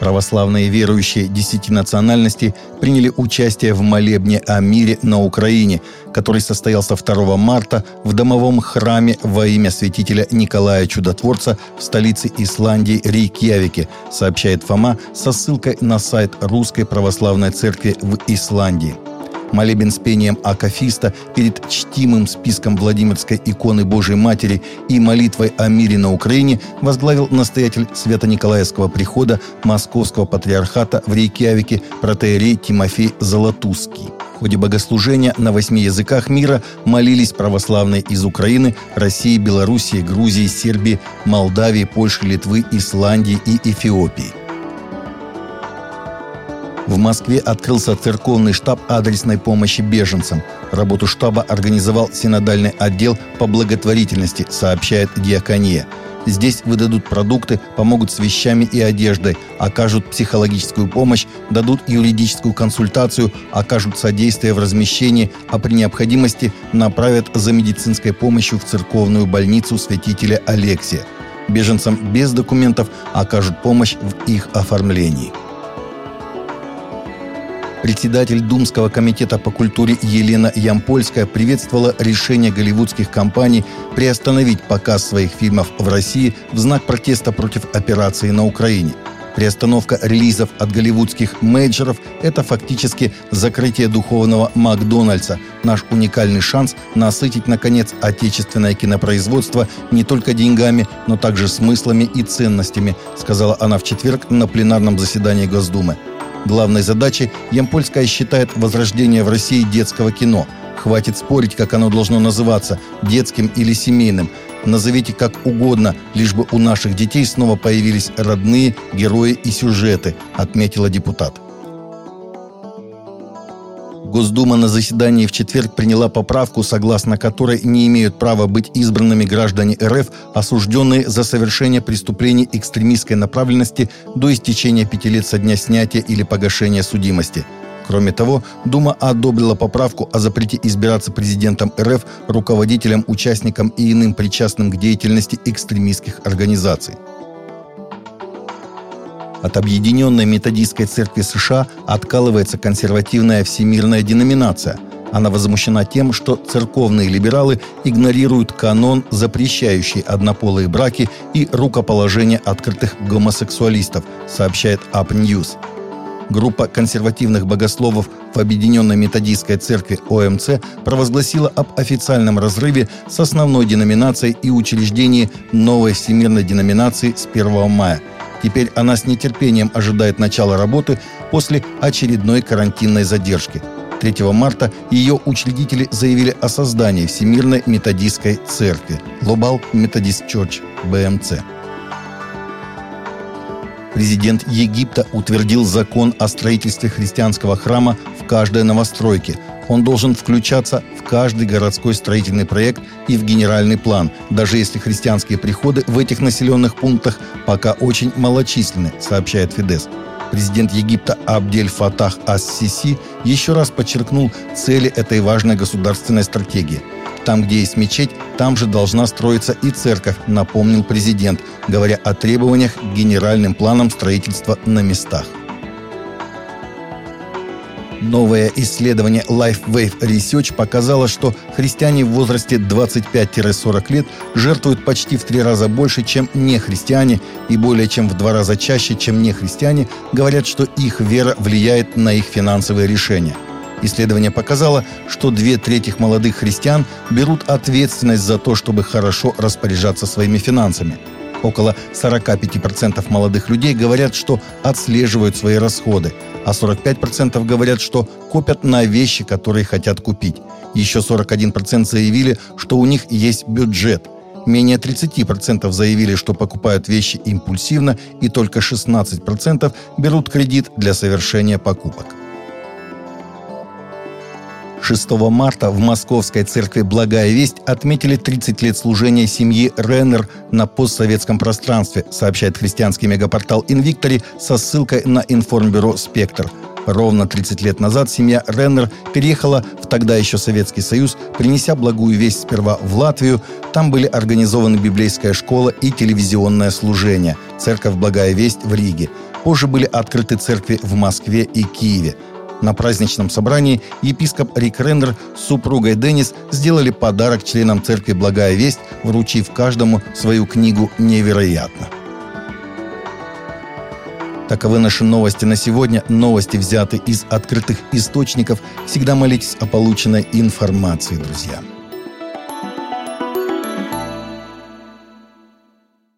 Православные верующие десяти национальностей приняли участие в молебне о мире на Украине, который состоялся 2 марта в домовом храме во имя святителя Николая Чудотворца в столице Исландии Рейкьявике, сообщает Фома со ссылкой на сайт Русской Православной Церкви в Исландии – Молебен с пением Акафиста перед чтимым списком Владимирской иконы Божией Матери и молитвой о мире на Украине возглавил настоятель Свято-Николаевского прихода Московского патриархата в Рейкьявике протеерей Тимофей Золотузский. В ходе богослужения на восьми языках мира молились православные из Украины, России, Белоруссии, Грузии, Сербии, Молдавии, Польши, Литвы, Исландии и Эфиопии – в Москве открылся церковный штаб адресной помощи беженцам. Работу штаба организовал синодальный отдел по благотворительности, сообщает Диакония. Здесь выдадут продукты, помогут с вещами и одеждой, окажут психологическую помощь, дадут юридическую консультацию, окажут содействие в размещении, а при необходимости направят за медицинской помощью в церковную больницу святителя Алексия. Беженцам без документов окажут помощь в их оформлении. Председатель Думского комитета по культуре Елена Ямпольская приветствовала решение голливудских компаний приостановить показ своих фильмов в России в знак протеста против операции на Украине. Приостановка релизов от голливудских мейджеров – это фактически закрытие духовного Макдональдса, наш уникальный шанс насытить, наконец, отечественное кинопроизводство не только деньгами, но также смыслами и ценностями, сказала она в четверг на пленарном заседании Госдумы. Главной задачей Ямпольская считает возрождение в России детского кино. Хватит спорить, как оно должно называться – детским или семейным. Назовите как угодно, лишь бы у наших детей снова появились родные герои и сюжеты, отметила депутат. Госдума на заседании в четверг приняла поправку, согласно которой не имеют права быть избранными граждане РФ, осужденные за совершение преступлений экстремистской направленности до истечения пяти лет со дня снятия или погашения судимости. Кроме того, Дума одобрила поправку о запрете избираться президентом РФ, руководителем, участником и иным причастным к деятельности экстремистских организаций. От Объединенной Методистской Церкви США откалывается консервативная всемирная деноминация. Она возмущена тем, что церковные либералы игнорируют канон, запрещающий однополые браки и рукоположение открытых гомосексуалистов, сообщает Up News. Группа консервативных богословов в Объединенной Методистской Церкви ОМЦ провозгласила об официальном разрыве с основной деноминацией и учреждении новой всемирной деноминации с 1 мая – Теперь она с нетерпением ожидает начала работы после очередной карантинной задержки. 3 марта ее учредители заявили о создании Всемирной методистской церкви Global Methodist Church, БМЦ. Президент Египта утвердил закон о строительстве христианского храма в каждой новостройке – он должен включаться в каждый городской строительный проект и в генеральный план, даже если христианские приходы в этих населенных пунктах пока очень малочисленны, сообщает Фидес. Президент Египта Абдель Фатах Ас-Сиси еще раз подчеркнул цели этой важной государственной стратегии. Там, где есть мечеть, там же должна строиться и церковь, напомнил президент, говоря о требованиях к генеральным планам строительства на местах. Новое исследование LifeWave Research показало, что христиане в возрасте 25-40 лет жертвуют почти в три раза больше, чем нехристиане, и более чем в два раза чаще, чем нехристиане, говорят, что их вера влияет на их финансовые решения. Исследование показало, что две трети молодых христиан берут ответственность за то, чтобы хорошо распоряжаться своими финансами – Около 45% молодых людей говорят, что отслеживают свои расходы, а 45% говорят, что копят на вещи, которые хотят купить. Еще 41% заявили, что у них есть бюджет. Менее 30% заявили, что покупают вещи импульсивно, и только 16% берут кредит для совершения покупок. 6 марта в Московской церкви «Благая весть» отметили 30 лет служения семьи Реннер на постсоветском пространстве, сообщает христианский мегапортал «Инвиктори» со ссылкой на информбюро «Спектр». Ровно 30 лет назад семья Реннер переехала в тогда еще Советский Союз, принеся благую весть сперва в Латвию. Там были организованы библейская школа и телевизионное служение, церковь «Благая весть» в Риге. Позже были открыты церкви в Москве и Киеве. На праздничном собрании епископ Рик Рендер с супругой Деннис сделали подарок членам церкви «Благая весть», вручив каждому свою книгу «Невероятно». Таковы наши новости на сегодня. Новости взяты из открытых источников. Всегда молитесь о полученной информации, друзья.